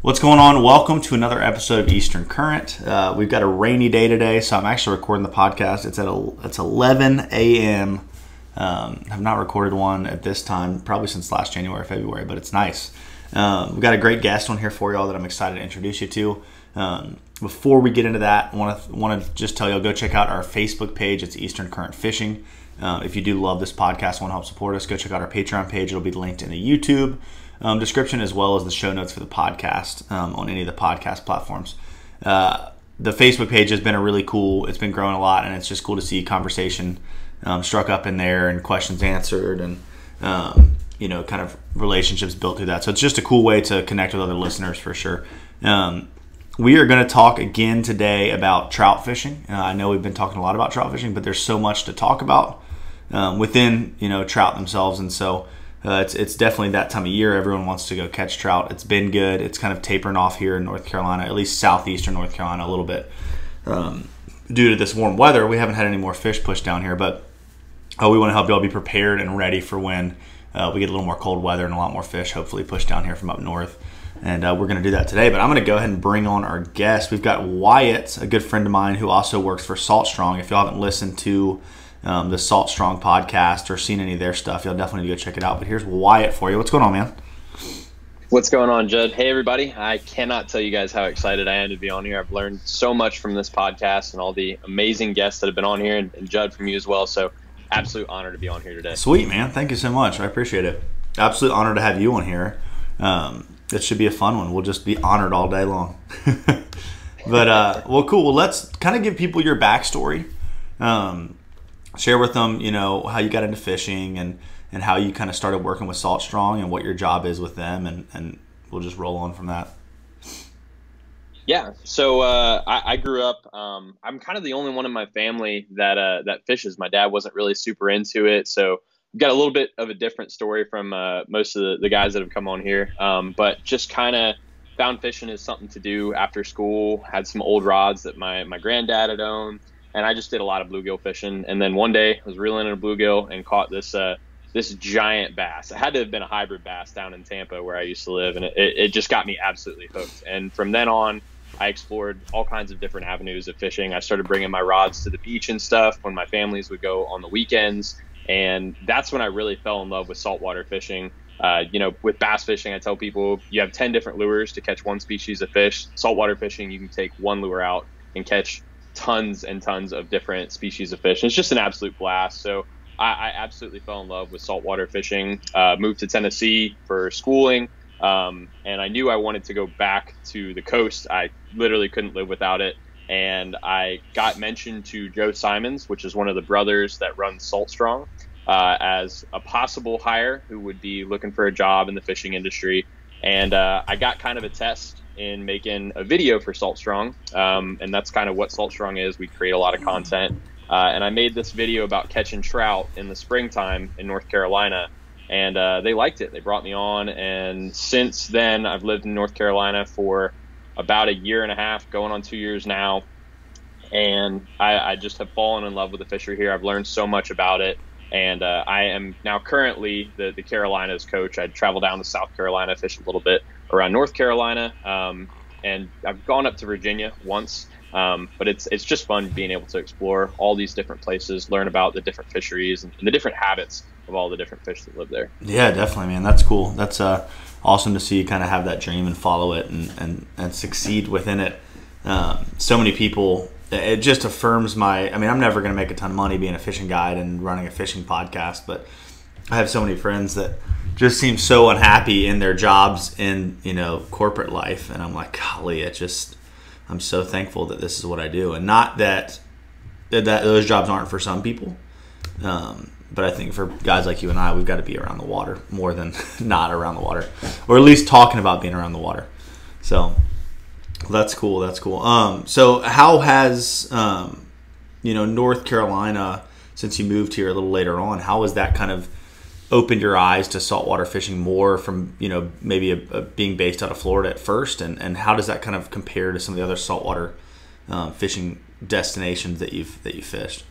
What's going on? Welcome to another episode of Eastern Current. Uh, we've got a rainy day today, so I'm actually recording the podcast. It's at a, it's 11 a.m. Um, I've not recorded one at this time probably since last January, February, but it's nice. Um, we've got a great guest on here for y'all that I'm excited to introduce you to. Um, before we get into that, I want to want to just tell y'all go check out our Facebook page. It's Eastern Current Fishing. Uh, if you do love this podcast, want to help support us, go check out our Patreon page. It'll be linked in the YouTube um, description as well as the show notes for the podcast um, on any of the podcast platforms. Uh, the Facebook page has been a really cool. It's been growing a lot, and it's just cool to see conversation um, struck up in there and questions answered, and um, you know, kind of relationships built through that. So it's just a cool way to connect with other listeners for sure. Um, we are going to talk again today about trout fishing. Uh, I know we've been talking a lot about trout fishing, but there's so much to talk about um, within you know trout themselves, and so uh, it's, it's definitely that time of year. Everyone wants to go catch trout. It's been good. It's kind of tapering off here in North Carolina, at least southeastern North Carolina, a little bit. Um, due to this warm weather, we haven't had any more fish pushed down here, but uh, we want to help y'all be prepared and ready for when uh, we get a little more cold weather and a lot more fish hopefully pushed down here from up north. And uh, we're going to do that today. But I'm going to go ahead and bring on our guest. We've got Wyatt, a good friend of mine who also works for Salt Strong. If y'all haven't listened to um, the Salt Strong podcast or seen any of their stuff, you'll definitely go check it out. But here's Wyatt for you. What's going on, man? What's going on, Judd? Hey, everybody. I cannot tell you guys how excited I am to be on here. I've learned so much from this podcast and all the amazing guests that have been on here, and, and Judd from you as well. So, absolute honor to be on here today. Sweet, man. Thank you so much. I appreciate it. Absolute honor to have you on here. Um, it should be a fun one. We'll just be honored all day long. but, uh, well, cool. Well, let's kind of give people your backstory. Um, share with them, you know, how you got into fishing and and how you kind of started working with Salt Strong and what your job is with them, and and we'll just roll on from that. Yeah, so uh, I, I, grew up. Um, I'm kind of the only one in my family that uh, that fishes. My dad wasn't really super into it, so I've got a little bit of a different story from uh, most of the, the, guys that have come on here. Um, but just kind of found fishing is something to do after school. Had some old rods that my my granddad had owned and I just did a lot of bluegill fishing. And then one day I was reeling in a bluegill and caught this uh, this giant bass. It had to have been a hybrid bass down in Tampa where I used to live, and it, it just got me absolutely hooked. And from then on, I explored all kinds of different avenues of fishing. I started bringing my rods to the beach and stuff when my families would go on the weekends, and that's when I really fell in love with saltwater fishing. Uh, you know, with bass fishing, I tell people you have 10 different lures to catch one species of fish. Saltwater fishing, you can take one lure out and catch tons and tons of different species of fish. It's just an absolute blast. So I, I absolutely fell in love with saltwater fishing. Uh, moved to Tennessee for schooling, um, and I knew I wanted to go back to the coast. I literally couldn't live without it. And I got mentioned to Joe Simonds, which is one of the brothers that runs Salt Strong, uh, as a possible hire who would be looking for a job in the fishing industry. And uh, I got kind of a test in making a video for Salt Strong, um, and that's kind of what Salt Strong is. We create a lot of content, uh, and I made this video about catching trout in the springtime in North Carolina, and uh, they liked it. They brought me on, and since then I've lived in North Carolina for about a year and a half, going on two years now, and I, I just have fallen in love with the fishery here. I've learned so much about it. And uh, I am now currently the, the Carolinas coach. I travel down to South Carolina, fish a little bit, around North Carolina, um, and I've gone up to Virginia once. Um, but it's it's just fun being able to explore all these different places, learn about the different fisheries and, and the different habits of all the different fish that live there. Yeah, definitely, man. That's cool. That's uh, awesome to see you kind of have that dream and follow it and, and, and succeed within it. Um, so many people, it just affirms my. I mean, I'm never going to make a ton of money being a fishing guide and running a fishing podcast, but I have so many friends that just seem so unhappy in their jobs in you know corporate life. And i'm like golly it just i'm so thankful that this is what i do. And not that that, those jobs aren't for some people um, but i think for guys like you and i we've got to be around the water more than not around the water or at least talking about being around the water. So that's cool that's cool. Um, so how has um, you know north carolina since you moved here a little later on how has that kind of opened your eyes to saltwater fishing more from you know maybe a, a being based out of Florida at first, and and how does that kind of compare to some of the other saltwater um, fishing destinations that you've that you fished?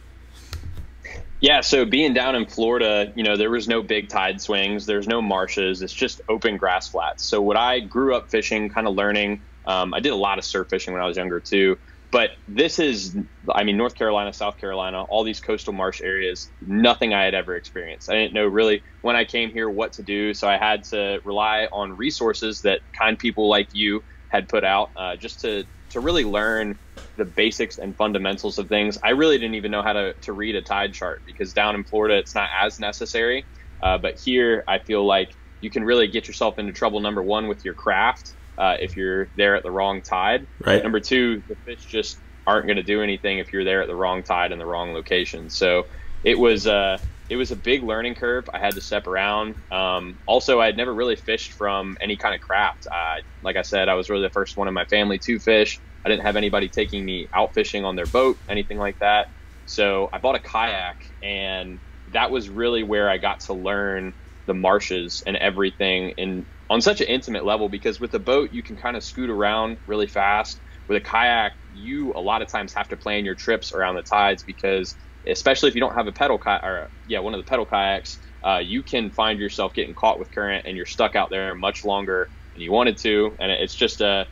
Yeah, so being down in Florida, you know, there was no big tide swings, there's no marshes, it's just open grass flats. So what I grew up fishing, kind of learning, um, I did a lot of surf fishing when I was younger too. But this is, I mean, North Carolina, South Carolina, all these coastal marsh areas, nothing I had ever experienced. I didn't know really when I came here what to do. So I had to rely on resources that kind people like you had put out uh, just to, to really learn the basics and fundamentals of things. I really didn't even know how to, to read a tide chart because down in Florida, it's not as necessary. Uh, but here, I feel like you can really get yourself into trouble, number one, with your craft uh, if you're there at the wrong tide. Right. Number two, the fish just aren't going to do anything if you're there at the wrong tide in the wrong location. So it was uh, it was a big learning curve. I had to step around. Um, also, I had never really fished from any kind of craft. Uh, like I said, I was really the first one in my family to fish. I didn't have anybody taking me out fishing on their boat, anything like that. So I bought a kayak, and that was really where I got to learn the marshes and everything in on such an intimate level because with a boat you can kind of scoot around really fast with a kayak you a lot of times have to plan your trips around the tides because especially if you don't have a pedal kayak or yeah one of the pedal kayaks uh, you can find yourself getting caught with current and you're stuck out there much longer than you wanted to and it's just a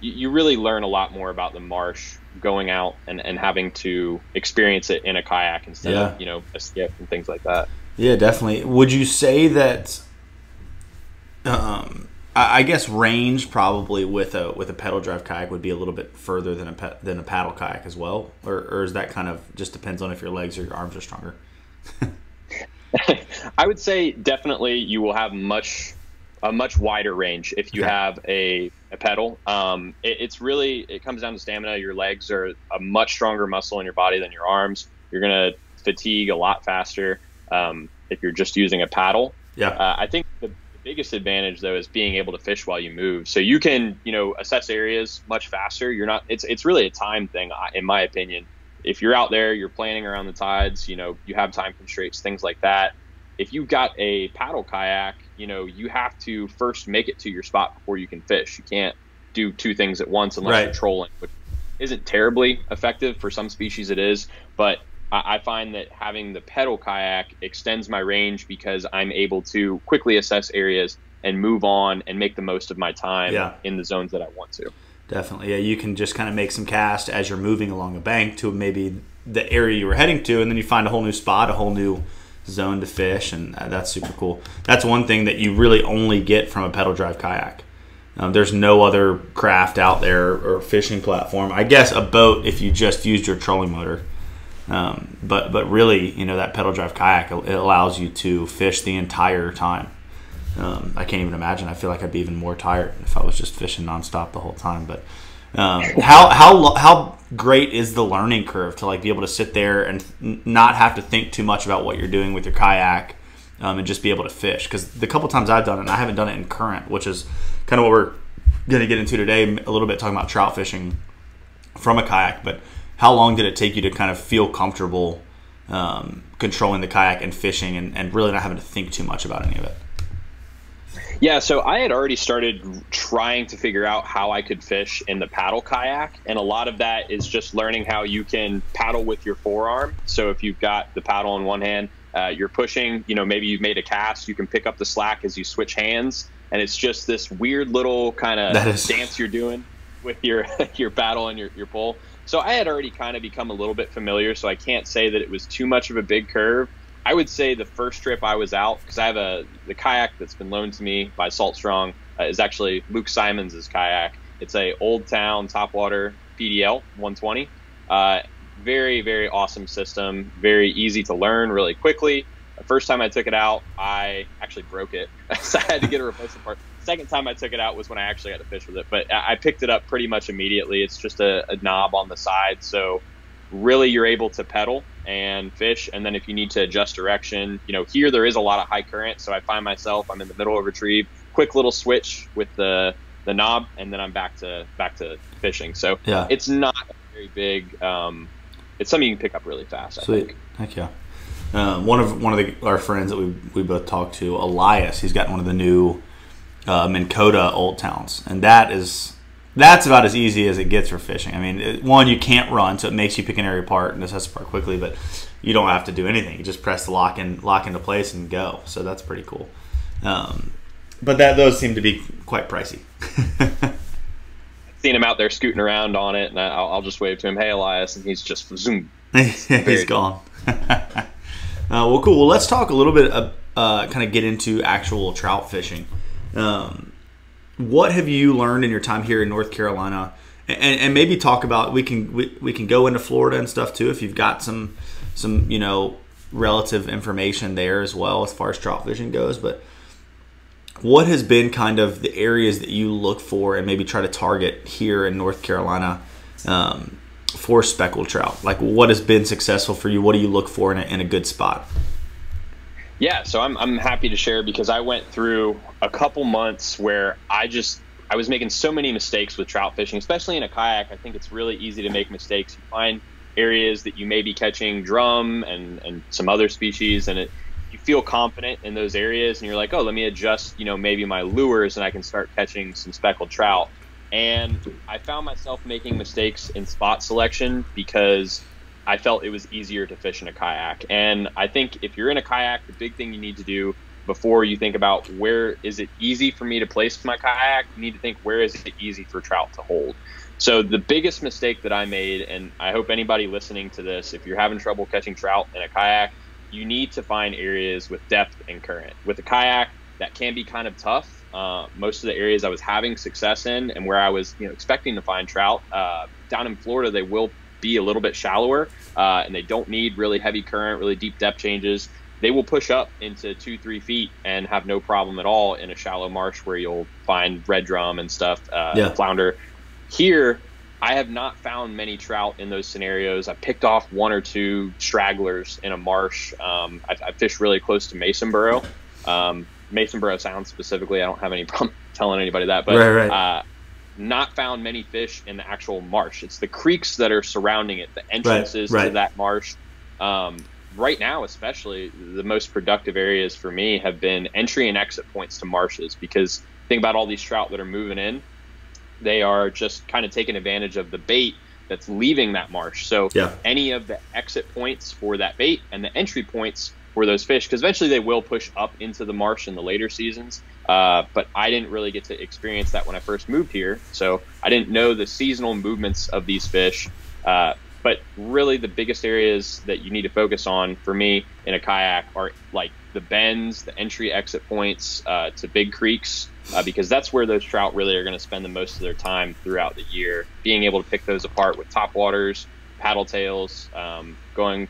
you, you really learn a lot more about the marsh going out and, and having to experience it in a kayak instead Yeah. of you know a skiff and things like that Yeah, definitely. Would you say that? Um, I I guess range probably with a with a pedal drive kayak would be a little bit further than a pe- than a paddle kayak as well, or, or is that kind of just depends on if your legs or your arms are stronger? I would say definitely you will have much a much wider range if you Okay. have a, a pedal. Um, it, it's really it comes down to stamina. Your legs are a much stronger muscle in your body than your arms. You're gonna fatigue a lot faster um, if you're just using a paddle. Yeah, Uh, I think the, the biggest advantage though is being able to fish while you move. So you can, you know, assess areas much faster. You're not. It's it's really a time thing, in my opinion. If you're out there, you're planning around the tides. You know, you have time constraints, things like that. If you've got a paddle kayak, you know, you have to first make it to your spot before you can fish. You can't do two things at once unless Right. you're trolling, which isn't terribly effective for some species. It is, but I, I find that having the pedal kayak extends my range because I'm able to quickly assess areas and move on and make the most of my time Yeah. in the zones that I want to. definitely. Yeah, you can just kind of make some cast as you're moving along a bank to maybe the area you were heading to, and then you find a whole new spot, a whole new zone to fish, and uh, that's super cool. That's one thing that you really only get from a pedal drive kayak. Um, there's no other craft out there or fishing platform. I guess a boat if you just used your trolling motor. Um, but but really, you know that pedal drive kayak it allows you to fish the entire time. Um, I can't even imagine. I feel like I'd be even more tired if I was just fishing nonstop the whole time. But um, how how how great is the learning curve to like be able to sit there and not have to think too much about what you're doing with your kayak um, and just be able to fish? Because the couple times I've done it, and I haven't done it in current, which is kind of what we're going to get into today. A little bit talking about trout fishing from a kayak, but how long did it take you to kind of feel comfortable um, controlling the kayak and fishing and, and really not having to think too much about any of it? Yeah, so I had already started trying to figure out how I could fish in the paddle kayak, and a lot of that is just learning how you can paddle with your forearm. So if you've got the paddle in one hand, uh, you're pushing, you know, maybe you've made a cast, you can pick up the slack as you switch hands, and it's just this weird little kind of is- dance you're doing with your your paddle and your, your pull. So I had already kind of become a little bit familiar, so I can't say that it was too much of a big curve. I would say the first trip I was out because I have a the kayak that's been loaned to me by Salt Strong uh, is actually Luke Simonds's kayak. It's a Old Town Topwater PDL 120. Uh, very very awesome system. Very easy to learn really quickly. First time I took it out, I actually broke it, so I had to get a replacement part. Second time I took it out was when I actually had to fish with it, but I I picked it up pretty much immediately. It's just a, a knob on the side, so really you're able to pedal and fish and then if you need to adjust direction you know here there is a lot of high current so i find myself i'm in the middle of retrieve quick little switch with the the knob and then i'm back to back to fishing so Yeah. it's not a very big um, it's something you can pick up really fast I Sweet. think. Heck yeah. Um, one of one of the, our friends that we, we both talked to, Elias, he's got one of the new uh, Minn Kota Old Towns, and that is that's about as easy as it gets for fishing. I mean, it, one you can't run, so it makes you pick an area apart and assess the apart quickly. But you don't have to do anything. You just press the lock and lock into place and go. So that's pretty cool. Um, but that those seem to be quite pricey. Seen him out there scooting around on it, and I'll, I'll just wave to him, "Hey, Elias," and he's just zoom. he's gone. uh, well, cool. Well, let's talk a little bit. Of, uh, kind of get into actual trout fishing. Um, what have you learned in your time here in North Carolina? And, and maybe talk about we can we, we can go into Florida and stuff too if you've got some some you know relative information there as well as far as trout fishing goes. But what has been kind of the areas that you look for and maybe try to target here in North Carolina um, for speckled trout? Like what has been successful for you? What do you look for in a, in a good spot? Yeah, so I'm, I'm happy to share because I went through a couple months where I just I was making so many mistakes with trout fishing, especially in a kayak. I think it's really easy to make mistakes. You find areas that you may be catching drum and, and some other species, and it, you feel confident in those areas, and you're like, oh, let me adjust, you know, maybe my lures, and I can start catching some speckled trout. And I found myself making mistakes in spot selection because I felt it was easier to fish in a kayak. And I think if you're in a kayak, the big thing you need to do before you think about where is it easy for me to place my kayak, you need to think where is it easy for trout to hold. So the biggest mistake that I made, and I hope anybody listening to this, if you're having trouble catching trout in a kayak, you need to find areas with depth and current. With a kayak, that can be kind of tough. Uh, most of the areas I was having success in, and where I was, you know, expecting to find trout uh, down in Florida, they will be a little bit shallower uh, and they don't need really heavy current, really deep depth changes, they will push up into two, three feet and have no problem at all in a shallow marsh where you'll find red drum and stuff, uh, yeah. flounder. Here, I have not found many trout in those scenarios. I picked off one or two stragglers in a marsh. Um, I, I fished really close to Masonboro. Um, Masonboro Sound specifically, I don't have any problem telling anybody that, but right, right. Uh, not found many fish in the actual marsh. It's the creeks that are surrounding it, the entrances right, to that marsh. Um, right now, especially, the most productive areas for me have been entry and exit points to marshes because think about all these trout that are moving in. They are just kind of taking advantage of the bait that's leaving that marsh. So yeah. any of the exit points for that bait and the entry points for those fish, because eventually they will push up into the marsh in the later seasons. Uh, but I didn't really get to experience that when I first moved here, so I didn't know the seasonal movements of these fish. Uh, but really, the biggest areas that you need to focus on for me in a kayak are like the bends, the entry exit points uh, to big creeks, uh, because that's where those trout really are going to spend the most of their time throughout the year. Being able to pick those apart with top waters, paddle tails, um, going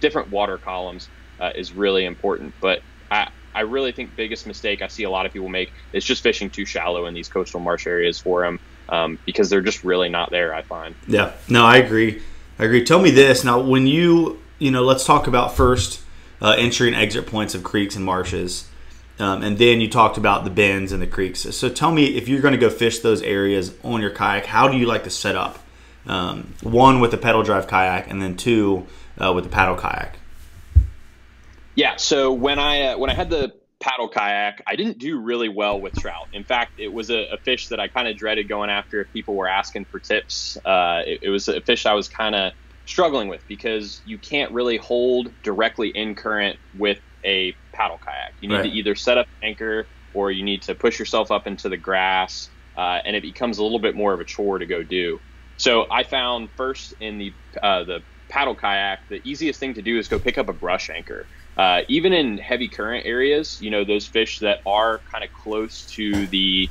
different water columns uh, is really important. But I, I really think biggest mistake I see a lot of people make is just fishing too shallow in these coastal marsh areas for them um, because they're just really not there. I find. Yeah, no, I agree. I agree. Tell me this now. When you you know, let's talk about first uh, entry and exit points of creeks and marshes. Um, and then you talked about the bends and the creeks. So tell me if you're going to go fish those areas on your kayak, how do you like to set up? Um, one with the pedal drive kayak, and then two uh, with the paddle kayak. Yeah. So when I uh, when I had the paddle kayak, I didn't do really well with trout. In fact, it was a, a fish that I kind of dreaded going after if people were asking for tips. Uh, it, it, was a fish I was kind of struggling with because you can't really hold directly in current with a paddle kayak. You need right. to either set up anchor or you need to push yourself up into the grass, uh, and it becomes a little bit more of a chore to go do. So I found first in the uh, the paddle kayak, the easiest thing to do is go pick up a brush anchor. Uh, even in heavy current areas, you know, those fish that are kind of close to the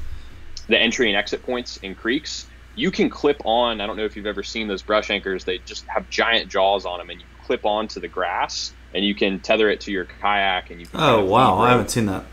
the entry and exit points in creeks, you can clip on. I don't know if you've ever seen those brush anchors. They just have giant jaws on them, and you clip onto the grass, and you can tether it to your kayak, and you. Can oh wow! I haven't seen that.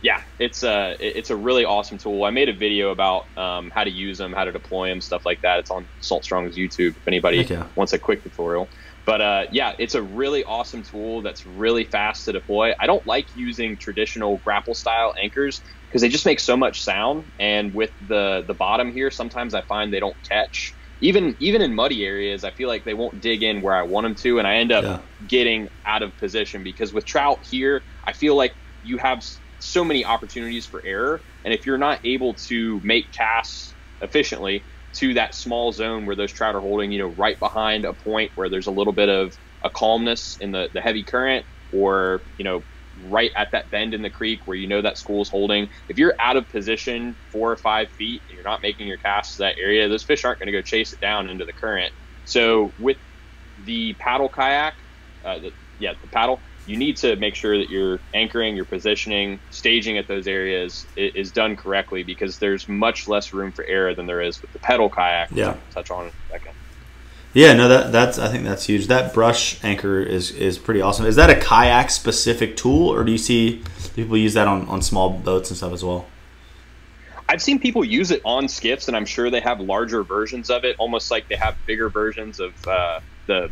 Yeah, it's a it's a really awesome tool. I made a video about um, how to use them, how to deploy them, stuff like that. It's on Salt Strong's YouTube. If anybody yeah. wants a quick tutorial. But uh, yeah, it's a really awesome tool that's really fast to deploy. I don't like using traditional grapple style anchors because they just make so much sound. And with the the bottom here, sometimes I find they don't catch. Even even in muddy areas, I feel like they won't dig in where I want them to, and I end up yeah. getting out of position because with trout here, I feel like you have so many opportunities for error, and if you're not able to make casts efficiently, to that small zone where those trout are holding, you know, right behind a point where there's a little bit of a calmness in the, the heavy current or, you know, right at that bend in the creek where you know that school's holding. If you're out of position four or five feet and you're not making your casts to that area, those fish aren't going to go chase it down into the current. So with the paddle kayak, uh, the, yeah, the paddle, you need to make sure that you're anchoring, your positioning, staging at those areas is, is, done correctly because there's much less room for error than there is with the pedal kayak. Yeah. touch on in a second. Yeah, no, that that's I think that's huge. That brush anchor is is pretty awesome. Is that a kayak specific tool, or do you see people use that on on small boats and stuff as well? I've seen people use it on skiffs, and I'm sure they have larger versions of it, almost like they have bigger versions of uh, the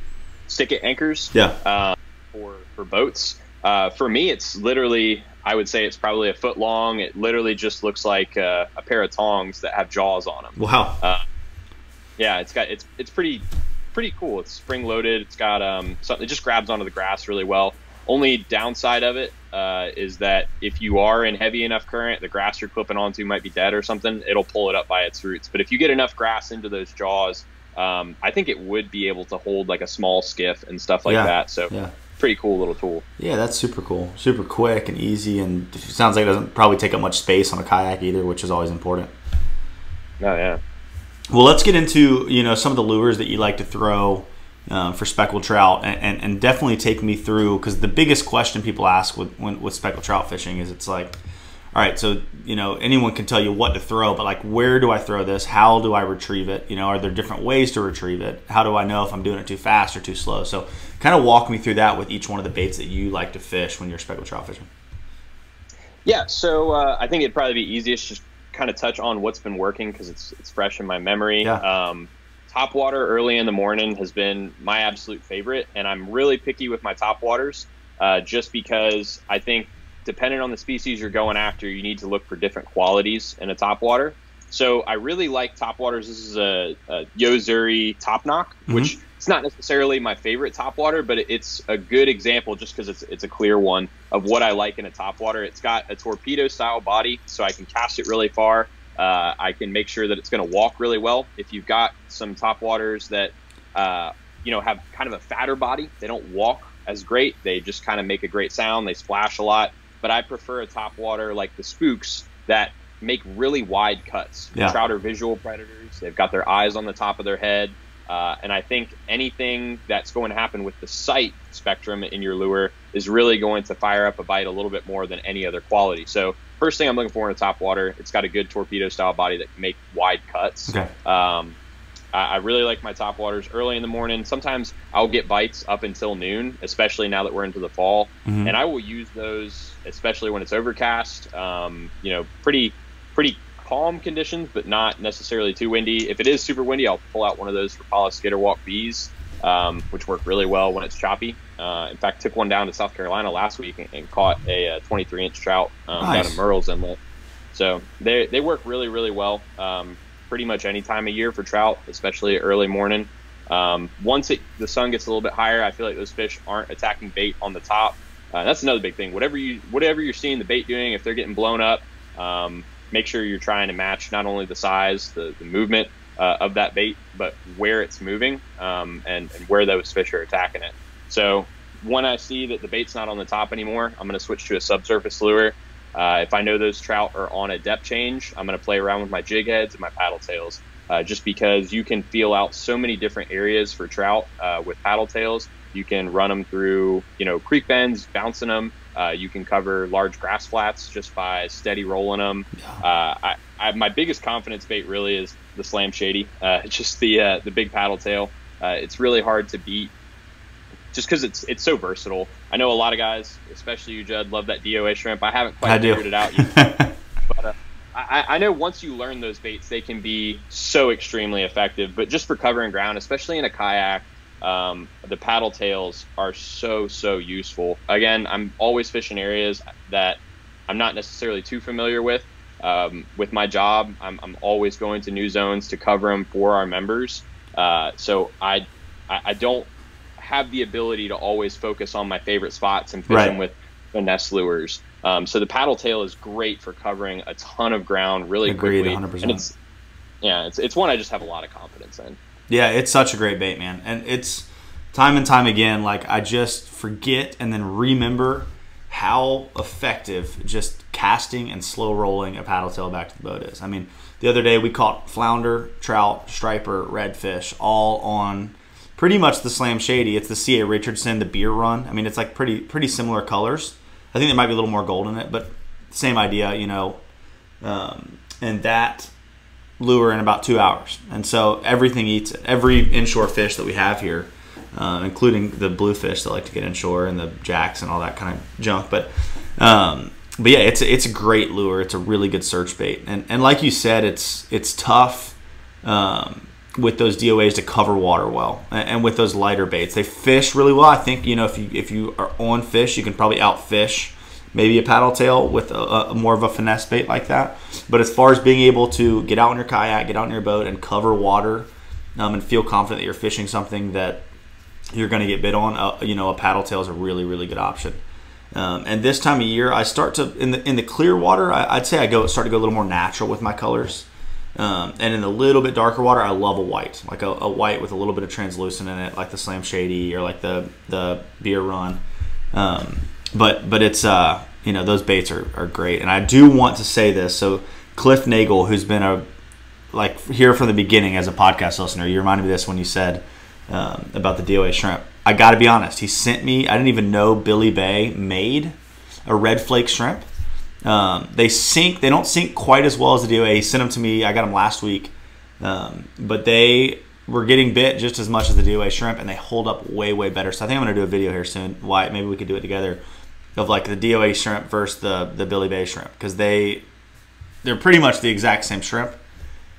stick it anchors. Yeah. Uh, for for boats. Uh, for me, it's literally I would say it's probably a foot long. It literally just looks like uh, a pair of tongs that have jaws on them. Wow. Uh, yeah, it's got it's it's pretty pretty cool. It's spring loaded. It's got um something. It just grabs onto the grass really well. Only downside of it uh, is that if you are in heavy enough current, the grass you're clipping onto might be dead or something. It'll pull it up by its roots. But if you get enough grass into those jaws, um, I think it would be able to hold like a small skiff and stuff like yeah. that. So yeah. Pretty cool little tool. Yeah, that's super cool. Super quick and easy, and sounds like it doesn't probably take up much space on a kayak either, which is always important. Oh yeah. Well, let's get into you know some of the lures that you like to throw uh, for speckled trout, and, and, and, definitely take me through because the biggest question people ask with when, with speckled trout fishing is it's like, all right, so you know anyone can tell you what to throw, but like where do I throw this? How do I retrieve it? You know, are there different ways to retrieve it? How do I know if I'm doing it too fast or too slow? So, kind of walk me through that with each one of the baits that you like to fish when you're speckled trout fishing. Yeah, so uh, I think it'd probably be easiest just kind of touch on what's been working because it's it's fresh in my memory. Yeah. Um, top water early in the morning has been my absolute favorite, and I'm really picky with my top waters, uh, just because I think depending on the species you're going after, you need to look for different qualities in a top water. So I really like top waters. This is a, a Yo-Zuri top knock, mm-hmm. which it's not necessarily my favorite top water, but it's a good example just because it's, it's a clear one of what I like in a top water. It's got a torpedo style body, so I can cast it really far. Uh, I can make sure that it's going to walk really well. If you've got some top waters that uh, you know have kind of a fatter body, they don't walk as great. They just kind of make a great sound. They splash a lot. But I prefer a top water like the spooks that make really wide cuts. Yeah. Trout are visual predators. They've got their eyes on the top of their head. Uh, and I think anything that's going to happen with the sight spectrum in your lure is really going to fire up a bite a little bit more than any other quality. So first thing I'm looking for in a top water, it's got a good torpedo style body that can make wide cuts. Okay. Um, I, I really like my top waters early in the morning. Sometimes I'll get bites up until noon, especially now that we're into the fall, Mhm. and I will use those, especially when it's overcast. Um, you know, pretty pretty calm conditions, but not necessarily too windy. If it is super windy, I'll pull out one of those Rapala Skitter Walk Bs, um, which work really well when it's choppy. Uh, in fact, took one down to South Carolina last week and, and caught a, uh 23 inch trout um, Nice. down in Murrell's Inlet. So they they work really really well. Um, pretty much any time of year for trout, especially early morning. Um, once it, the sun gets a little bit higher, I feel like those fish aren't attacking bait on the top. Uh, that's another big thing. Whatever you whatever you're seeing the bait doing, if they're getting blown up, um, make sure you're trying to match not only the size, the, the movement uh, of that bait, but where it's moving um, and, and where those fish are attacking it. So when I see that the bait's not on the top anymore, I'm going to switch to a subsurface lure. Uh, if I know those trout are on a depth change, I'm going to play around with my jig heads and my paddle tails, uh, just because you can feel out so many different areas for trout uh, with paddle tails. You can run them through, you know, creek bends, bouncing them. Uh, you can cover large grass flats just by steady rolling them. Uh, I, I, my biggest confidence bait really is the slam shady, uh, just the uh, the big paddle tail. Uh, it's really hard to beat just because it's it's so versatile. I know a lot of guys, especially you, Judd, love that DOA shrimp. I haven't quite I do. figured it out yet, but uh, I, I know once you learn those baits, they can be so extremely effective. But just for covering ground, especially in a kayak, um, the paddle tails are so so useful. Again, I'm always fishing areas that I'm not necessarily too familiar with. Um, with my job, I'm, I'm always going to new zones to cover them for our members. Uh, so I, I I don't have the ability to always focus on my favorite spots and fish Right. them with finesse lures. Um, so the paddle tail is great for covering a ton of ground really Agreed, quickly. 100%. And it's yeah, it's it's one I just have a lot of confidence in. Yeah, it's such a great bait, man, and it's time and time again, like I just forget and then remember how effective just casting and slow rolling a paddle tail back to the boat is. I mean, the other day we caught flounder, trout, striper, redfish, all on pretty much the Slam Shady. It's the C.A. Richardson, the beer run. I mean, it's like pretty pretty similar colors. I think there might be a little more gold in it, but same idea, you know. Um, and that lure in about two hours. And so everything eats it. Every inshore fish that we have here, uh, including the bluefish that like to get inshore and the jacks and all that kind of junk. But um, but yeah, it's a, it's a great lure. It's a really good search bait. And and like you said, it's it's tough. Um, with those DOAs to cover water well, and with those lighter baits, they fish really well. I think you know if you if you are on fish, you can probably outfish maybe a paddle tail with a, a, more of a finesse bait like that. But as far as being able to get out in your kayak, get out in your boat, and cover water, um, and feel confident that you're fishing something that you're going to get bit on, uh, you know, a paddle tail is a really really good option. Um, and this time of year, I start to in the in the clear water. I, would say I go start to go a little more natural with my colors. Um, and in the little bit darker water, I love a white, like a, a, white with a little bit of translucent in it, like the Slam Shady or like the the Beer Run. Um, but but it's uh, you know those baits are, are great, and I do want to say this. So Cliff Nagel, who's been a like here from the beginning as a podcast listener, you reminded me this when you said um, about the DOA shrimp. I got to be honest, he sent me. I didn't even know Billy Bay made a red flake shrimp um, they sink. They don't sink quite as well as the DOA. He sent them to me. I got them last week, um, but they were getting bit just as much as the DOA shrimp, and they hold up way way better. So I think I'm gonna do a video here soon. Why? Maybe we could do it together of like the DOA shrimp versus the the Billy Bay shrimp because they they're pretty much the exact same shrimp.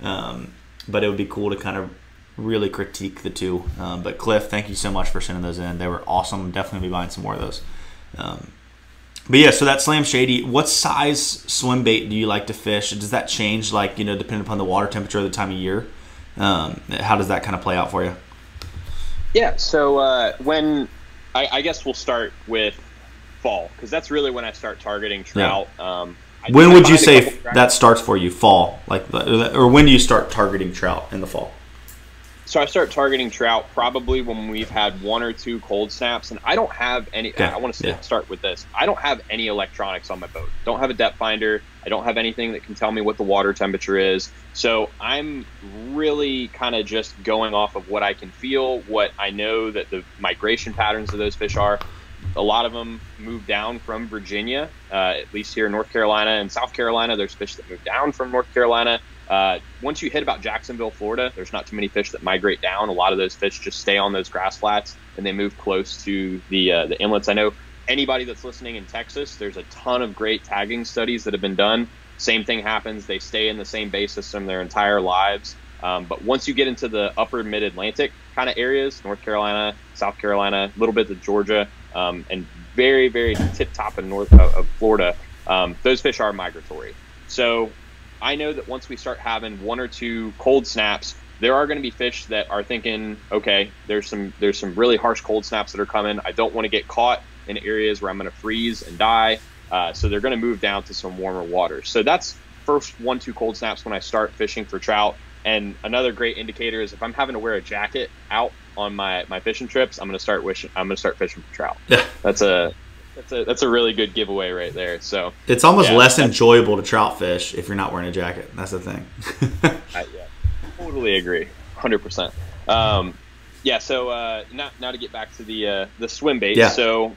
Um, but it would be cool to kind of really critique the two. Um, but Cliff, thank you so much for sending those in. They were awesome. Definitely be buying some more of those. Um, but yeah, so that slam shady. What size swim bait do you like to fish? Does that change, like you know, depending upon the water temperature of the time of year? Um, how does that kind of play out for you? Yeah, so uh, when I, I, guess we'll start with fall because that's really when I start targeting trout. Yeah. Um, when would you say that starts for you? Fall, like, or when do you start targeting trout in the fall? So I start targeting trout probably when we've had one or two cold snaps, and I don't have any. Okay. I want to yeah. start with this. I don't have any electronics on my boat. Don't have a depth finder. I don't have anything that can tell me what the water temperature is. So I'm really kind of just going off of what I can feel, what I know that the migration patterns of those fish are. A lot of them move down from Virginia, uh, at least here in North Carolina and South Carolina. There's fish that move down from North Carolina. Uh, once you hit about Jacksonville, Florida, there's not too many fish that migrate down. A lot of those fish just stay on those grass flats and they move close to the uh, the inlets. I know anybody that's listening in Texas, there's a ton of great tagging studies that have been done. Same thing happens; they stay in the same bay system their entire lives. Um, but once you get into the upper mid Atlantic kind of areas, North Carolina, South Carolina, a little bit of Georgia, um, and very, very tip top in north of, of Florida, um, those fish are migratory. So I know that once we start having one or two cold snaps, there are going to be fish that are thinking, okay, there's some there's some really harsh cold snaps that are coming. I don't want to get caught in areas where I'm going to freeze and die. Uh, so they're going to move down to some warmer waters. So that's first one two cold snaps when I start fishing for trout. And another great indicator is if I'm having to wear a jacket out on my, my fishing trips, I'm going to start wishing I'm going to start fishing for trout. Yeah, that's a that's a that's a really good giveaway right there. So it's almost yeah, less enjoyable to trout fish if you're not wearing a jacket. That's the thing. I, yeah, totally agree, hundred um, percent. Yeah. So uh, now now to get back to the uh, the swim bait. Yeah. So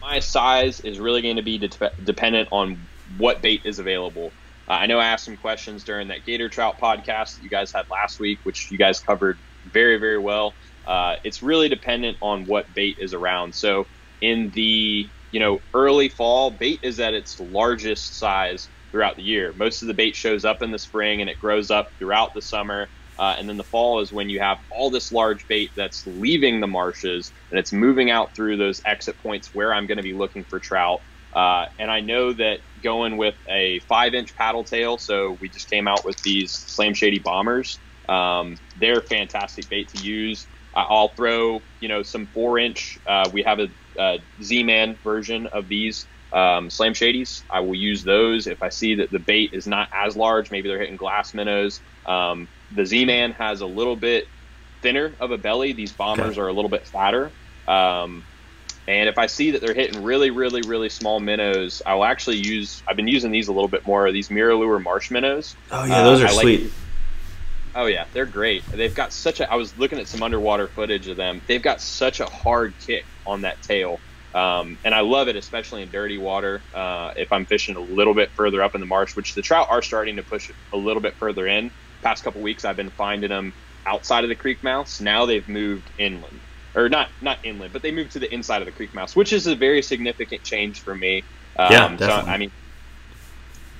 my size is really going to be de- dependent on what bait is available. Uh, I know I asked some questions during that Gator Trout podcast that you guys had last week, which you guys covered very very well. Uh, it's really dependent on what bait is around. So in the you know early fall, bait is at its largest size throughout the year. Most of the bait shows up in the spring and it grows up throughout the summer. Uh, and then the fall is when you have all this large bait that's leaving the marshes and it's moving out through those exit points where I'm going to be looking for trout. Uh, and I know that going with a five inch paddle tail, so we just came out with these Slam Shady Bombers. Um, they're fantastic bait to use. I'll throw, you know, some four inch. Uh, we have a uh, Z-Man version of these um, Slam Shadies. I will use those if I see that the bait is not as large. Maybe they're hitting glass minnows. Um, the Z-Man has a little bit thinner of a belly. These bombers okay. are a little bit fatter. Um, and if I see that they're hitting really, really, really small minnows, I will actually use. I've been using these a little bit more. These MirrOlure marsh minnows. Oh yeah, those uh, are sweet. Like, oh yeah, they're great. They've got such a. I was looking at some underwater footage of them. They've got such a hard kick on that tail, um, and I love it, especially in dirty water. Uh, if I'm fishing a little bit further up in the marsh, which the trout are starting to push a little bit further in. Past couple weeks, I've been finding them outside of the creek mouths. Now they've moved inland or not not inland, but they moved to the inside of the creek mouth, which is a very significant change for me. Um, yeah, definitely. So, I mean,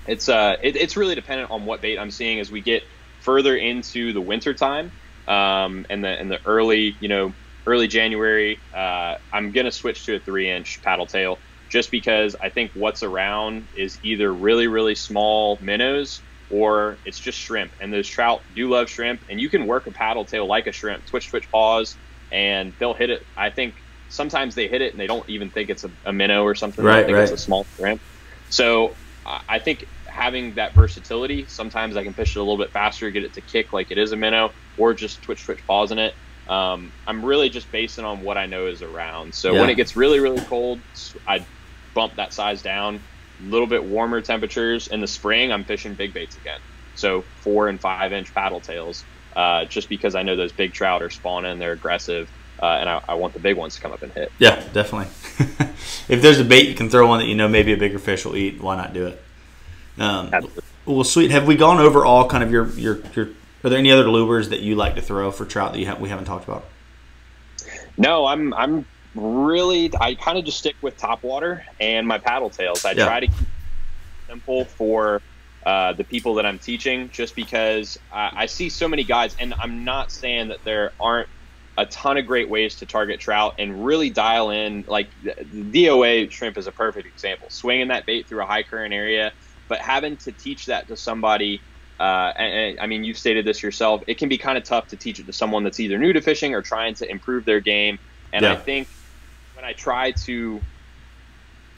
it's uh, it, it's really dependent on what bait I'm seeing as we get further into the winter time, um, and the in the early you know early January. Uh, I'm gonna switch to a three inch paddle tail just because I think what's around is either really really small minnows or it's just shrimp, and those trout do love shrimp, and you can work a paddle tail like a shrimp, twitch twitch pause and they'll hit it. I think sometimes they hit it and they don't even think it's a, a minnow or something. Right, they think right. it's a small shrimp. So I think having that versatility, sometimes I can fish it a little bit faster, get it to kick like it is a minnow, or just twitch twitch pause in it. Um, I'm really just basing on what I know is around. So yeah. when it gets really really cold, I bump that size down. A little bit warmer temperatures in the spring, I'm fishing big baits again. So four and five inch paddle tails uh, just because I know those big trout are spawning, they're aggressive, uh, and I, I, want the big ones to come up and hit. Yeah, definitely. if there's a bait you can throw one that you know maybe a bigger fish will eat, why not do it? Um, well, sweet. Have we gone over all kind of your, your your? Are there any other lures that you like to throw for trout that you have, we haven't talked about? No, I'm I'm really I kind of just stick with top water and my paddle tails. I yeah. try to keep simple for uh, the people that I'm teaching, just because I, I see so many guys, and I'm not saying that there aren't a ton of great ways to target trout and really dial in. Like the DOA shrimp is a perfect example. Swinging that bait through a high current area, but having to teach that to somebody. Uh, and, and, I mean, you've stated this yourself. It can be kind of tough to teach it to someone that's either new to fishing or trying to improve their game. And yeah. I think when I try to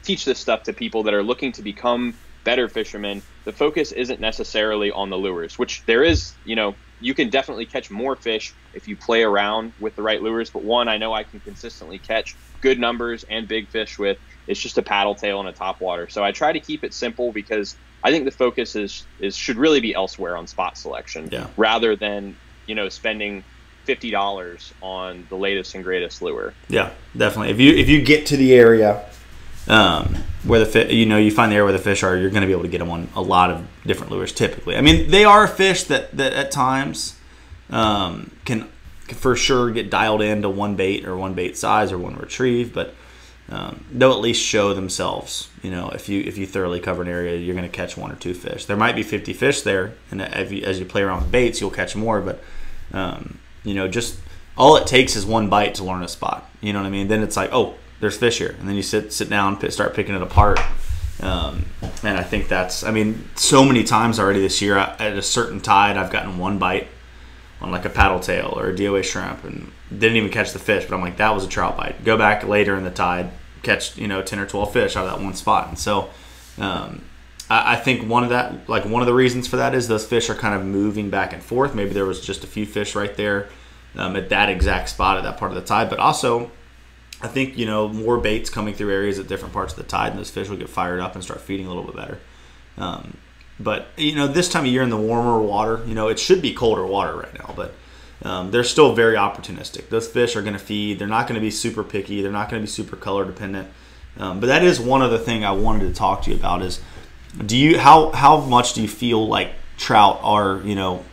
teach this stuff to people that are looking to become better fishermen, the focus isn't necessarily on the lures, which there is, you know, you can definitely catch more fish if you play around with the right lures. But one, I know I can consistently catch good numbers and big fish with. It's just a paddle tail and a top water. So I try to keep it simple because I think the focus is is should really be elsewhere on spot selection yeah. rather than you know spending fifty dollars on the latest and greatest lure. Yeah, definitely. If you if you get to the area um, where the fish, you know, you find the area where the fish are, you're going to be able to get them on a lot of different lures. Typically, I mean, they are fish that that at times um, can for sure get dialed into one bait or one bait size or one retrieve, but um, they'll at least show themselves. You know, if you if you thoroughly cover an area, you're going to catch one or two fish. There might be 50 fish there, and as you, as you play around with baits, you'll catch more. But um, you know, just all it takes is one bite to learn a spot. You know what I mean? Then it's like, oh, there's fish here, and then you sit sit down, start picking it apart. Um, and I think that's, I mean, so many times already this year at a certain tide, I've gotten one bite on like a paddle tail or a DOA shrimp and didn't even catch the fish, but I'm like, that was a trout bite. Go back later in the tide, catch, you know, 10 or 12 fish out of that one spot. And so, um, I, think one of that, like one of the reasons for that is those fish are kind of moving back and forth. Maybe there was just a few fish right there um, at that exact spot at that part of the tide, but also I think you know more baits coming through areas at different parts of the tide, and those fish will get fired up and start feeding a little bit better. Um, but you know, this time of year in the warmer water, you know, it should be colder water right now, but um, they're still very opportunistic. Those fish are going to feed. They're not going to be super picky. They're not going to be super color dependent. Um, but that is one other thing I wanted to talk to you about is do you how how much do you feel like trout are you know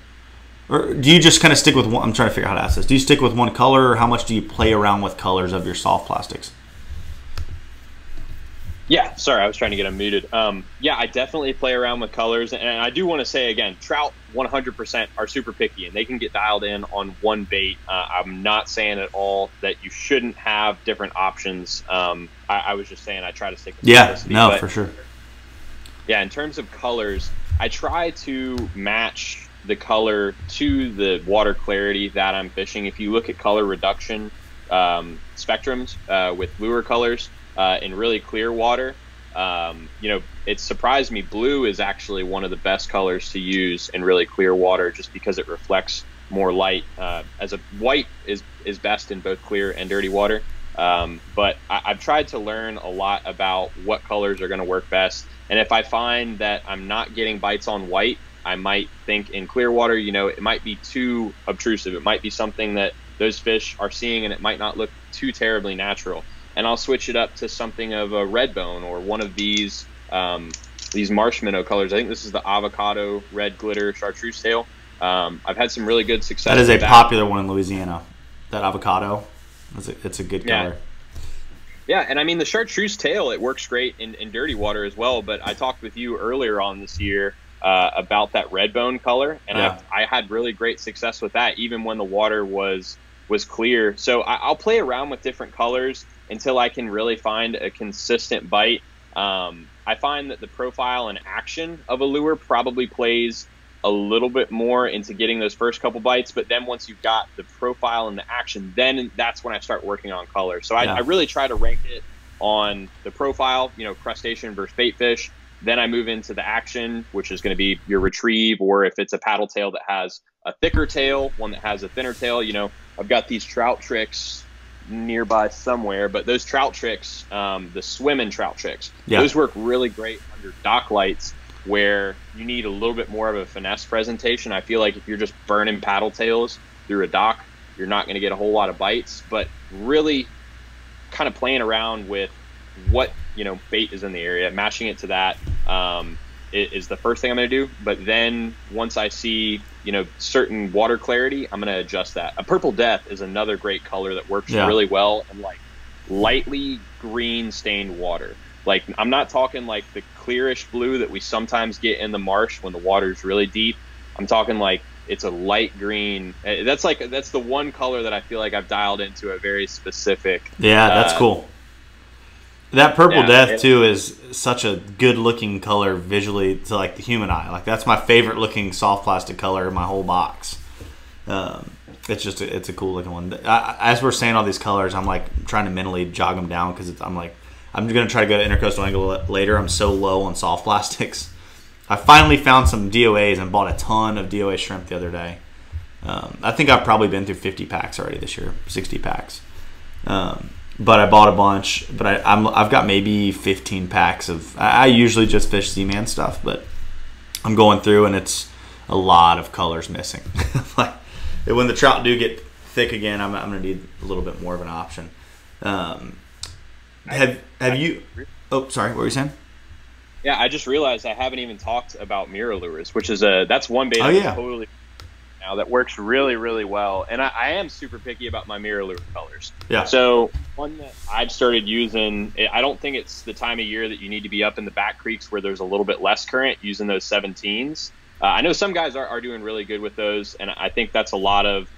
or do you just kind of stick with one? I'm trying to figure out how to ask this. Do you stick with one color, or how much do you play around with colors of your soft plastics? Yeah, sorry, I was trying to get unmuted. Um, yeah, I definitely play around with colors, and I do want to say again, trout 100% are super picky, and they can get dialed in on one bait. Uh, I'm not saying at all that you shouldn't have different options. Um, I, I, was just saying I try to stick. with Yeah, no, but, for sure. Yeah, in terms of colors, I try to match the color to the water clarity that I'm fishing. If you look at color reduction um, spectrums uh, with lure colors uh, in really clear water, um, you know, it surprised me. Blue is actually one of the best colors to use in really clear water just because it reflects more light. Uh, as a white is is best in both clear and dirty water. Um, but I, have tried to learn a lot about what colors are going to work best. And if I find that I'm not getting bites on white, I might think in clear water, you know, it might be too obtrusive. It might be something that those fish are seeing and it might not look too terribly natural. And I'll switch it up to something of a red bone or one of these um, these marshmallow colors. I think this is the avocado red glitter chartreuse tail. Um, I've had some really good success. That is a that. popular one in Louisiana. That avocado, it's a, it's a good color. Yeah. Yeah, and I mean the chartreuse tail, it works great in, in dirty water as well. But I talked with you earlier on this year uh, about that red bone color, and yeah. I, I had really great success with that, even when the water was was clear. So I, will play around with different colors until I can really find a consistent bite. Um, I find that the profile and action of a lure probably plays a little bit more into getting those first couple bites, but then once you've got the profile and the action, then that's when I start working on color. So I. I really try to rank it on the profile, you know, crustacean versus bait fish. Then I move into the action, which is going to be your retrieve, or if it's a paddle tail that has a thicker tail, one that has a thinner tail. You know, I've got these trout tricks nearby somewhere, but those trout tricks, um, the swimming trout tricks, yeah. those work really great under dock lights where you need a little bit more of a finesse presentation. I feel like if you're just burning paddle tails through a dock, you're not going to get a whole lot of bites, but really kind of playing around with what you know bait is in the area, matching it to that um, is the first thing I'm going to do. But then once I see you know certain water clarity, I'm going to adjust that. A purple death is another great color that works yeah. really well in like lightly green stained water. Like I'm not talking like the clearish blue that we sometimes get in the marsh when the water is really deep. I'm talking like it's a light green. Eh, that's like that's the one color that I feel like I've dialed into a very specific. Yeah, that's uh, cool. That purple yeah, death too is such a good looking color visually to like the human eye. Like that's my favorite looking soft plastic color in my whole box. Um, it's just a, it's a cool looking one. I, as we're saying all these colors, I'm like trying to mentally jog them down because I'm like I'm gonna try to go to Intracoastal Angler later. I'm so low on soft plastics. I finally found some DOAs and bought a ton of DOA shrimp the other day. Um, I think I've probably been through 50 packs already this year, 60 packs. Um, but I bought a bunch. But I, I'm I've got maybe 15 packs of. I, I usually just fish Z-Man stuff, but I'm going through and it's a lot of colors missing. like when the trout do get thick again, I'm, I'm going to need a little bit more of an option. Um, have have you? Oh, sorry. What were you saying? Yeah, I just realized I haven't even talked about MirrOlures, which is a that's one bait oh, yeah. totally now that works really, really well. And I, I, am super picky about my MirrOlure colors. Yeah. So one that I've started using, I don't think it's the time of year that you need to be up in the back creeks where there's a little bit less current using those 17s. Uh, I know some guys are, are doing really good with those, and I think that's a lot of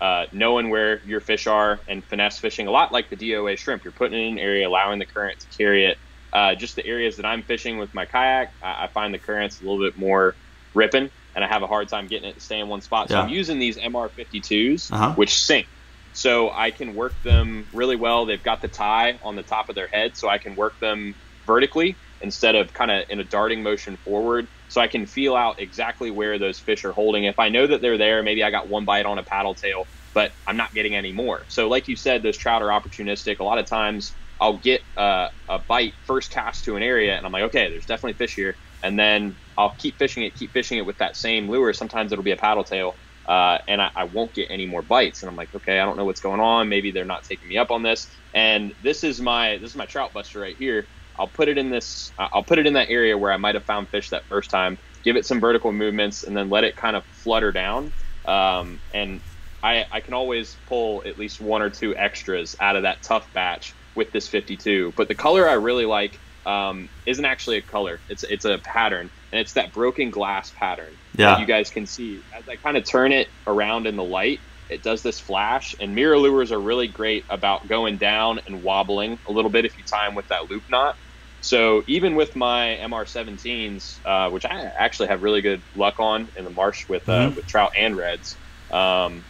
uh, knowing where your fish are and finesse fishing. A lot like the DOA shrimp, you're putting in an area, allowing the current to carry it. Uh, just the areas that I'm fishing with my kayak, I, I find the currents a little bit more ripping and I have a hard time getting it to stay in one spot. So yeah. I'm using these MR52s, uh-huh. which sink. So I can work them really well. They've got the tie on the top of their head, so I can work them vertically instead of kind of in a darting motion forward. So I can feel out exactly where those fish are holding. If I know that they're there, maybe I got one bite on a paddle tail, but I'm not getting any more. So, like you said, those trout are opportunistic. A lot of times I'll get a bite first cast to an area, and I'm like, okay, there's definitely fish here and then I'll keep fishing it, keep fishing it with that same lure. Sometimes it'll be a paddle tail, uh, and I, I, won't get any more bites. And I'm like, okay, I don't know what's going on. Maybe they're not taking me up on this. And this is my this is my trout buster right here. I'll put it in this. I'll put it in that area where I might have found fish that first time. Give it some vertical movements, and then let it kind of flutter down. Um, and I, I can always pull at least one or two extras out of that tough batch with this 52. But the color I really like um, isn't actually a color. It's it's a pattern, and it's that broken glass pattern. Yeah. you guys can see as I kind of turn it around in the light, it does this flash. And MirrOlures are really great about going down and wobbling a little bit if you tie them with that loop knot. So even with my MR17s, uh, which I actually have really good luck on in the marsh with uh, mm-hmm. with trout and reds, um,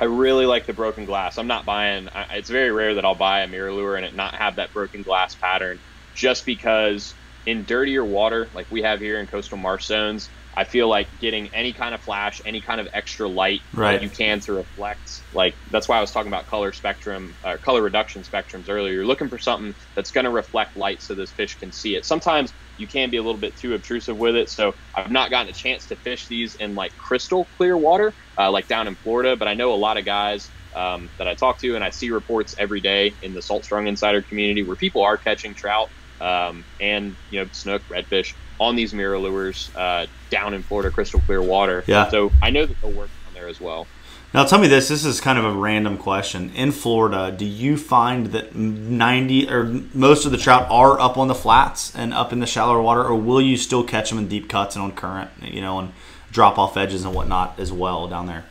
I really like the broken glass. I'm not buying. I, it's very rare that I'll buy a MirrOlure and it not have that broken glass pattern just because in dirtier water like we have here in coastal marsh zones, I feel like getting any kind of flash, any kind of extra light right. that you can to reflect. Like that's why I was talking about color spectrum, uh, color reduction spectrums earlier. You're looking for something that's going to reflect light so those fish can see it. Sometimes you can be a little bit too obtrusive with it. So I've not gotten a chance to fish these in like crystal clear water, uh, like down in Florida. But I know a lot of guys um, that I talk to, and I see reports every day in the Salt Strong Insider community where people are catching trout um, and you know snook, redfish on these MirrOlures uh, down in Florida, crystal clear water. Yeah. So I know that they'll work on there as well. Now tell me this. This is kind of a random question. In Florida, do you find that ninety or most of the trout are up on the flats and up in the shallower water, or will you still catch them in deep cuts and on current, you know, and drop off edges and whatnot as well down there?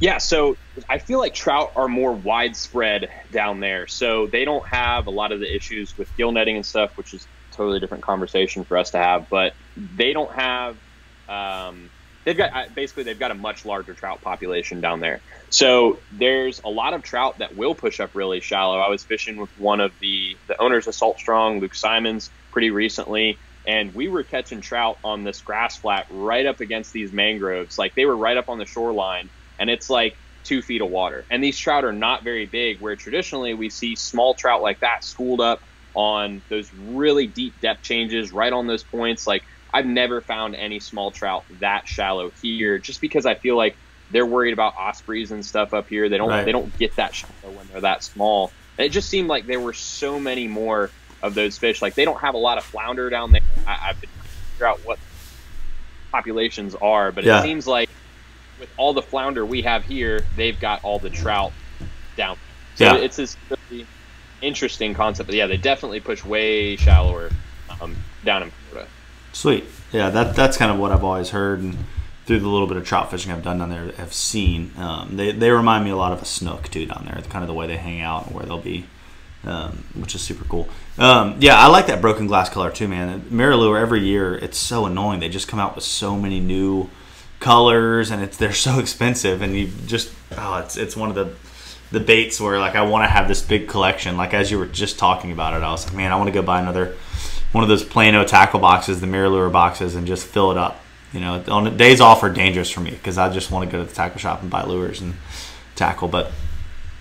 Yeah, so I feel like trout are more widespread down there. So they don't have a lot of the issues with gill netting and stuff, which is totally different conversation for us to have. But they don't have, um, they've got basically they've got a much larger trout population down there. So there's a lot of trout that will push up really shallow. I was fishing with one of the the owners of Salt Strong, Luke Simonds, pretty recently, and we were catching trout on this grass flat right up against these mangroves. Like they were right up on the shoreline and it's like two feet of water. And these trout are not very big, where traditionally we see small trout like that schooled up on those really deep depth changes right on those points. Like I've never found any small trout that shallow here, just because I feel like they're worried about ospreys and stuff up here. They don't right. they don't get that shallow when they're that small. And it just seemed like there were so many more of those fish. Like they don't have a lot of flounder down there. I, have been trying to figure out what populations are, but yeah. it seems like with all the flounder we have here, they've got all the trout down. So yeah. it's this really interesting concept. But yeah, they definitely push way shallower um, down in Florida. Sweet. Yeah, that that's kind of what I've always heard and through the little bit of trout fishing I've done down there, I've seen. Um, they, they remind me a lot of a snook too down there. Kind of the way they hang out and where they'll be, um, which is super cool. Um, yeah, I like that broken glass color too, man. MirrOlure every year, it's so annoying. They just come out with so many new colors and it's they're so expensive and you just oh it's it's one of the the baits where like I want to have this big collection. Like as you were just talking about it I was like man I want to go buy another one of those Plano tackle boxes the MirrOlure boxes and just fill it up. You know on days off are dangerous for me because I just want to go to the tackle shop and buy lures and tackle. But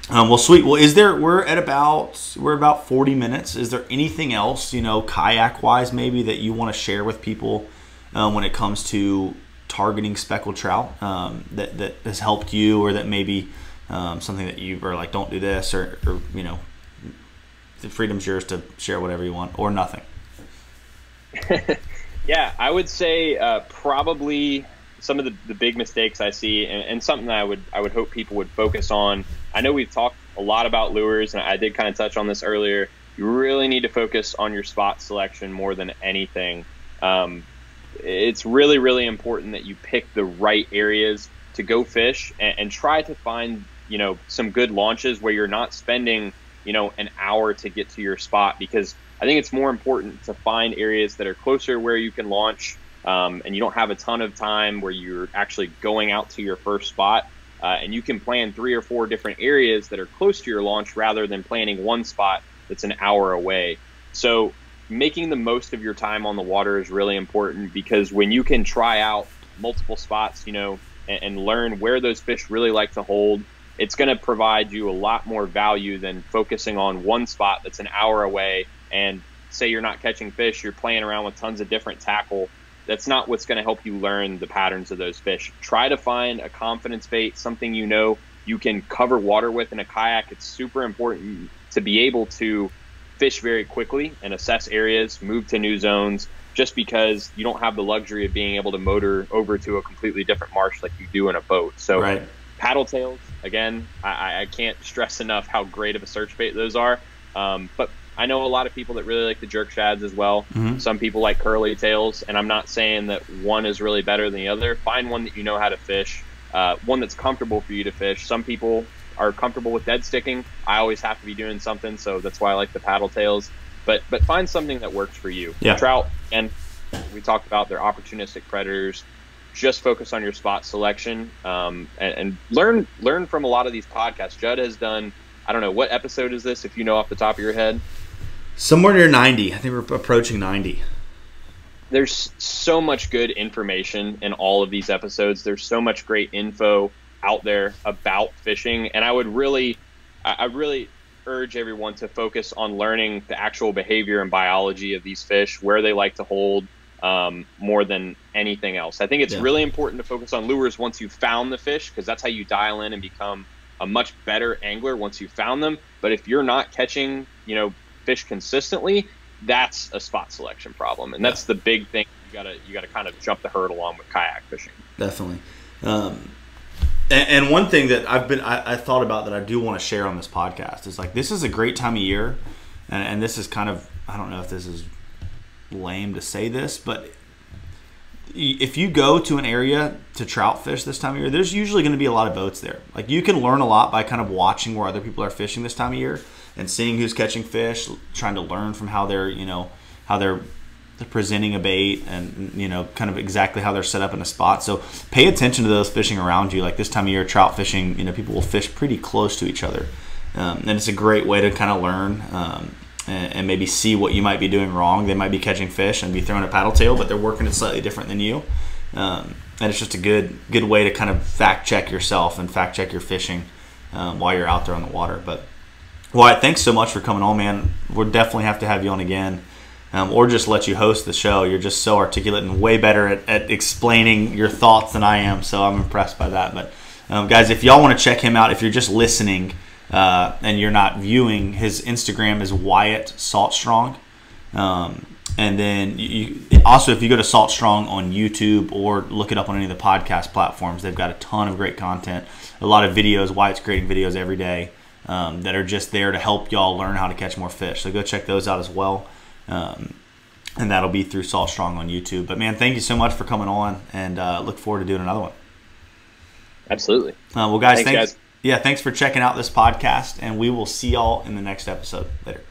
um, well sweet. Well is there we're at about we're about 40 minutes. Is there anything else you know kayak wise maybe that you want to share with people um, when it comes to targeting speckled trout um, that that has helped you, or that maybe um, something that you are like, don't do this, or, or you know, the freedom's yours to share whatever you want, or nothing. yeah, I would say uh, probably some of the, the big mistakes I see, and, and, something I would I would hope people would focus on. I know we've talked a lot about lures, and I did kind of touch on this earlier. You really need to focus on your spot selection more than anything. Um, it's really, really important that you pick the right areas to go fish and, and try to find, you know, some good launches where you're not spending, you know, an hour to get to your spot because I think it's more important to find areas that are closer where you can launch um, and you don't have a ton of time where you're actually going out to your first spot. Uh, and you can plan three or four different areas that are close to your launch rather than planning one spot that's an hour away. So making the most of your time on the water is really important because when you can try out multiple spots, you know, and, and learn where those fish really like to hold, it's going to provide you a lot more value than focusing on one spot that's an hour away and say you're not catching fish, you're playing around with tons of different tackle. That's not what's going to help you learn the patterns of those fish. Try to find a confidence bait, something you know you can cover water with in a kayak. It's super important to be able to fish very quickly and assess areas, move to new zones, just because you don't have the luxury of being able to motor over to a completely different marsh like you do in a boat. So, right. paddle tails, again, I, I, can't stress enough how great of a search bait those are. Um, but I know a lot of people that really like the jerk shads as well. Mm-hmm. Some people like curly tails, and I'm not saying that one is really better than the other. Find one that you know how to fish, uh, one that's comfortable for you to fish. Some people are comfortable with dead sticking. I always have to be doing something, so that's why I like the paddle tails. But but find something that works for you. Yeah. Trout and we talked about they're opportunistic predators. Just focus on your spot selection um, and, and learn learn from a lot of these podcasts. Judd has done. I don't know what episode is this. If you know off the top of your head, somewhere near ninety. I think we're approaching ninety. there's so much good information in all of these episodes. There's so much great info out there about fishing, and I would really, I really urge everyone to focus on learning the actual behavior and biology of these fish, where they like to hold, um, more than anything else. I think it's yeah. really important to focus on lures once you've found the fish, because that's how you dial in and become a much better angler once you found them. But if you're not catching, you know, fish consistently, that's a spot selection problem, and that's yeah. the big thing. You gotta you gotta kind of jump the hurdle on with kayak fishing. Definitely. Um, and, one thing that I've been I, I, thought about that I do want to share on this podcast is like this is a great time of year, and, and this is kind of I don't know if this is lame to say this, but if you go to an area to trout fish this time of year, there's usually going to be a lot of boats there. Like you can learn a lot by kind of watching where other people are fishing this time of year and seeing who's catching fish, trying to learn from how they're, you know, how they're presenting a bait and you know kind of exactly how they're set up in a spot. So pay attention to those fishing around you. Like this time of year trout fishing you know people will fish pretty close to each other. Um, and it's a great way to kind of learn um, and, and, maybe see what you might be doing wrong. They might be catching fish and be throwing a paddle tail but they're working it slightly different than you. Um, and it's just a good good way to kind of fact check yourself and fact check your fishing um, while you're out there on the water. But Wyatt, thanks so much for coming on, man. We'll definitely have to have you on again. Um, or just let you host the show. You're just so articulate and way better at, at explaining your thoughts than I am. So I'm impressed by that. But um, guys, if y'all want to check him out, if you're just listening uh, and you're not viewing, his Instagram is Wyatt Saltstrong. Um, and then you, also, if you go to Salt Strong on YouTube or look it up on any of the podcast platforms, they've got a ton of great content, a lot of videos. Wyatt's creating videos every day um, that are just there to help y'all learn how to catch more fish. So go check those out as well. Um, and that'll be through Salt Strong on YouTube. But man, thank you so much for coming on, and uh, look forward to doing another one. Absolutely. Uh, well, guys, thanks, thanks, guys. Yeah, thanks for checking out this podcast, and we will see y'all in the next episode. Later.